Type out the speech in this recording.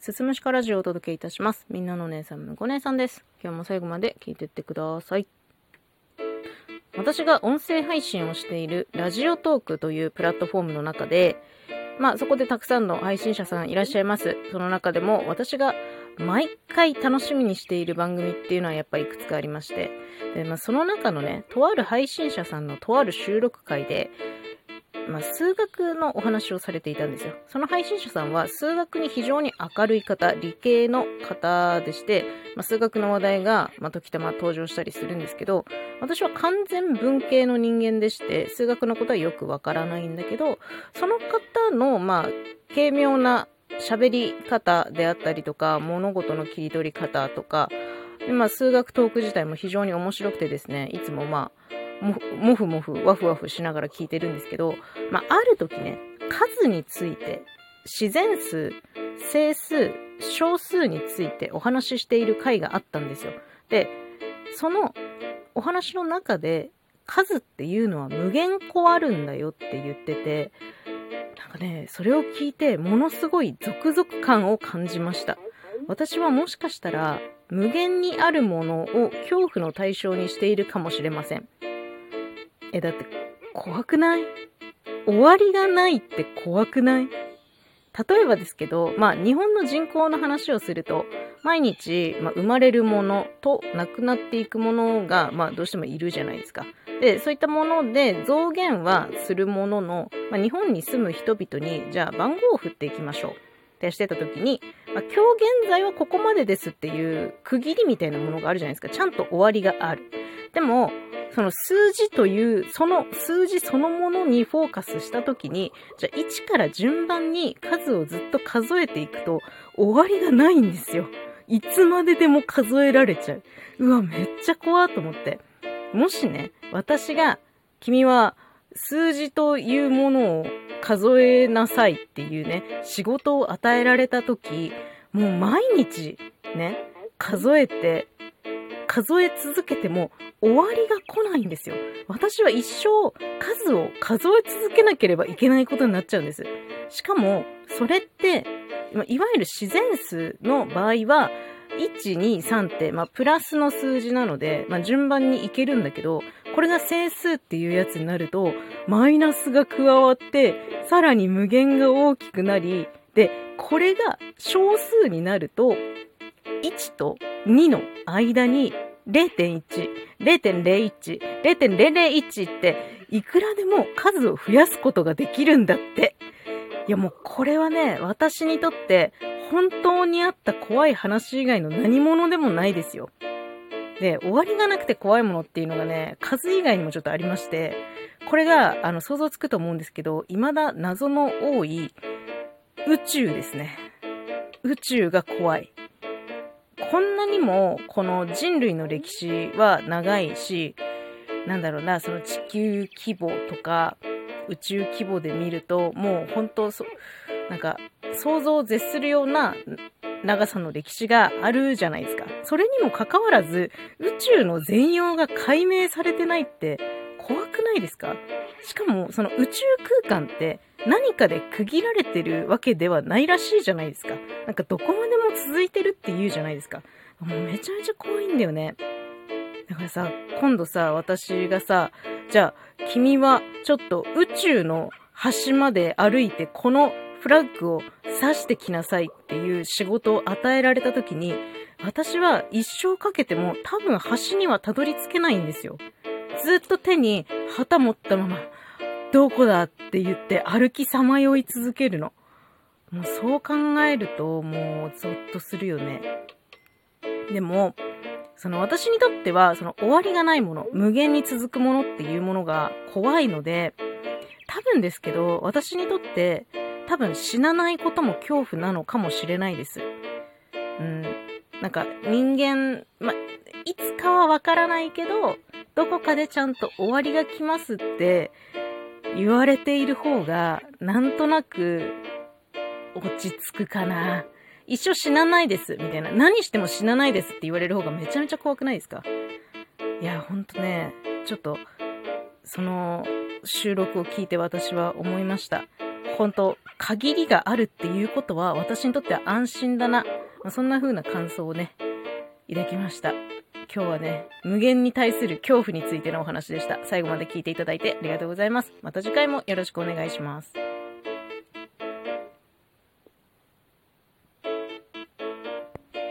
すすむしかラジオをお届けいたします。みんなのお姉さん、むこ姉さんです。今日も最後まで聞いてってください。私が音声配信をしているラジオトークというプラットフォームの中で、まあそこでたくさんの配信者さんいらっしゃいます。その中でも私が毎回楽しみにしている番組っていうのはやっぱりいくつかありまして、で、まあその中のね、とある配信者さんのとある収録会で、まあ、数学のお話をされていたんですよ。その配信者さんは数学に非常に明るい方、理系の方でして、まあ、数学の話題が、まあ、時たま登場したりするんですけど、私は完全文系の人間でして、数学のことはよくわからないんだけど、その方の、まあ、軽妙な喋り方であったりとか、物事の切り取り方とか、でまあ、数学トーク自体も非常に面白くてですね、いつもまあ、もふもふ、わふわふしながら聞いてるんですけど、まあ、ある時ね、数について、自然数、整数、小数についてお話ししている回があったんですよ。で、そのお話の中で、数っていうのは無限個あるんだよって言ってて、なんかね、それを聞いて、ものすごい続々感を感じました。私はもしかしたら、無限にあるものを恐怖の対象にしているかもしれません。え、だって怖くない？終わりがないって怖くない？例えばですけど、まあ日本の人口の話をすると、毎日、まあ、生まれるものと亡くなっていくものが、まあどうしてもいるじゃないですか。で、そういったもので増減はするものの、まあ、日本に住む人々に、じゃあ番号を振っていきましょう。ってしてた時に、まあ、今日現在はここまでですっていう区切りみたいなものがあるじゃないですか。ちゃんと終わりがある。でも、その数字という、その数字そのものにフォーカスしたときに、じゃあ1から順番に数をずっと数えていくと、終わりがないんですよ。いつまででも数えられちゃう。うわ、めっちゃ怖と思って。もしね、私が、君は数字というものを数えなさいっていうね、仕事を与えられたとき、もう毎日ね、数えて、数え続けても終わりが来ないんですよ。私は一生数を数え続けなければいけないことになっちゃうんです。しかも、それって、いわゆる自然数の場合は、1、2、3って、まあ、プラスの数字なので、まあ、順番にいけるんだけど、これが整数っていうやつになると、マイナスが加わって、さらに無限が大きくなり、で、これが小数になると、1と2の間に0.1、0.01、0.001って、いくらでも数を増やすことができるんだって。いやもうこれはね、私にとって本当にあった怖い話以外の何者でもないですよ。で、終わりがなくて怖いものっていうのがね、数以外にもちょっとありまして、これが、あの、想像つくと思うんですけど、未だ謎の多い宇宙ですね。宇宙が怖い。こんなにも、この人類の歴史は長いし、なんだろうな、その地球規模とか、宇宙規模で見ると、もう本当そ、なんか、想像を絶するような長さの歴史があるじゃないですか。それにもかかわらず、宇宙の全容が解明されてないって怖くないですか？しかも、その宇宙空間って何かで区切られてるわけではないらしいじゃないですか。なんかどこまでも続いてるって言うじゃないですか。もうめちゃめちゃ怖いんだよね。だからさ、今度さ、私がさ、じゃあ、君はちょっと宇宙の端まで歩いてこのフラッグを刺してきなさいっていう仕事を与えられた時に、私は一生かけても多分端にはたどり着けないんですよ。ずっと手に旗持ったまま、どこだって言って歩きさまよい続けるの。もうそう考えるともうゾッとするよね。でも、その私にとってはその終わりがないもの、無限に続くものっていうものが怖いので、多分ですけど、私にとって多分死なないことも恐怖なのかもしれないです。うん。なんか人間、ま、いつかはわからないけど、どこかでちゃんと終わりが来ますって言われている方が、なんとなく落ち着くかな。一生死なないです、みたいな。何しても死なないですって言われる方がめちゃめちゃ怖くないですか？いや、ほんとね、ちょっと、その収録を聞いて私は思いました。本当限りがあるっていうことは私にとっては安心だな。そんな風な感想をね、抱きました。今日はね、無限に対する恐怖についてのお話でした。最後まで聞いていただいてありがとうございます。また次回もよろしくお願いします。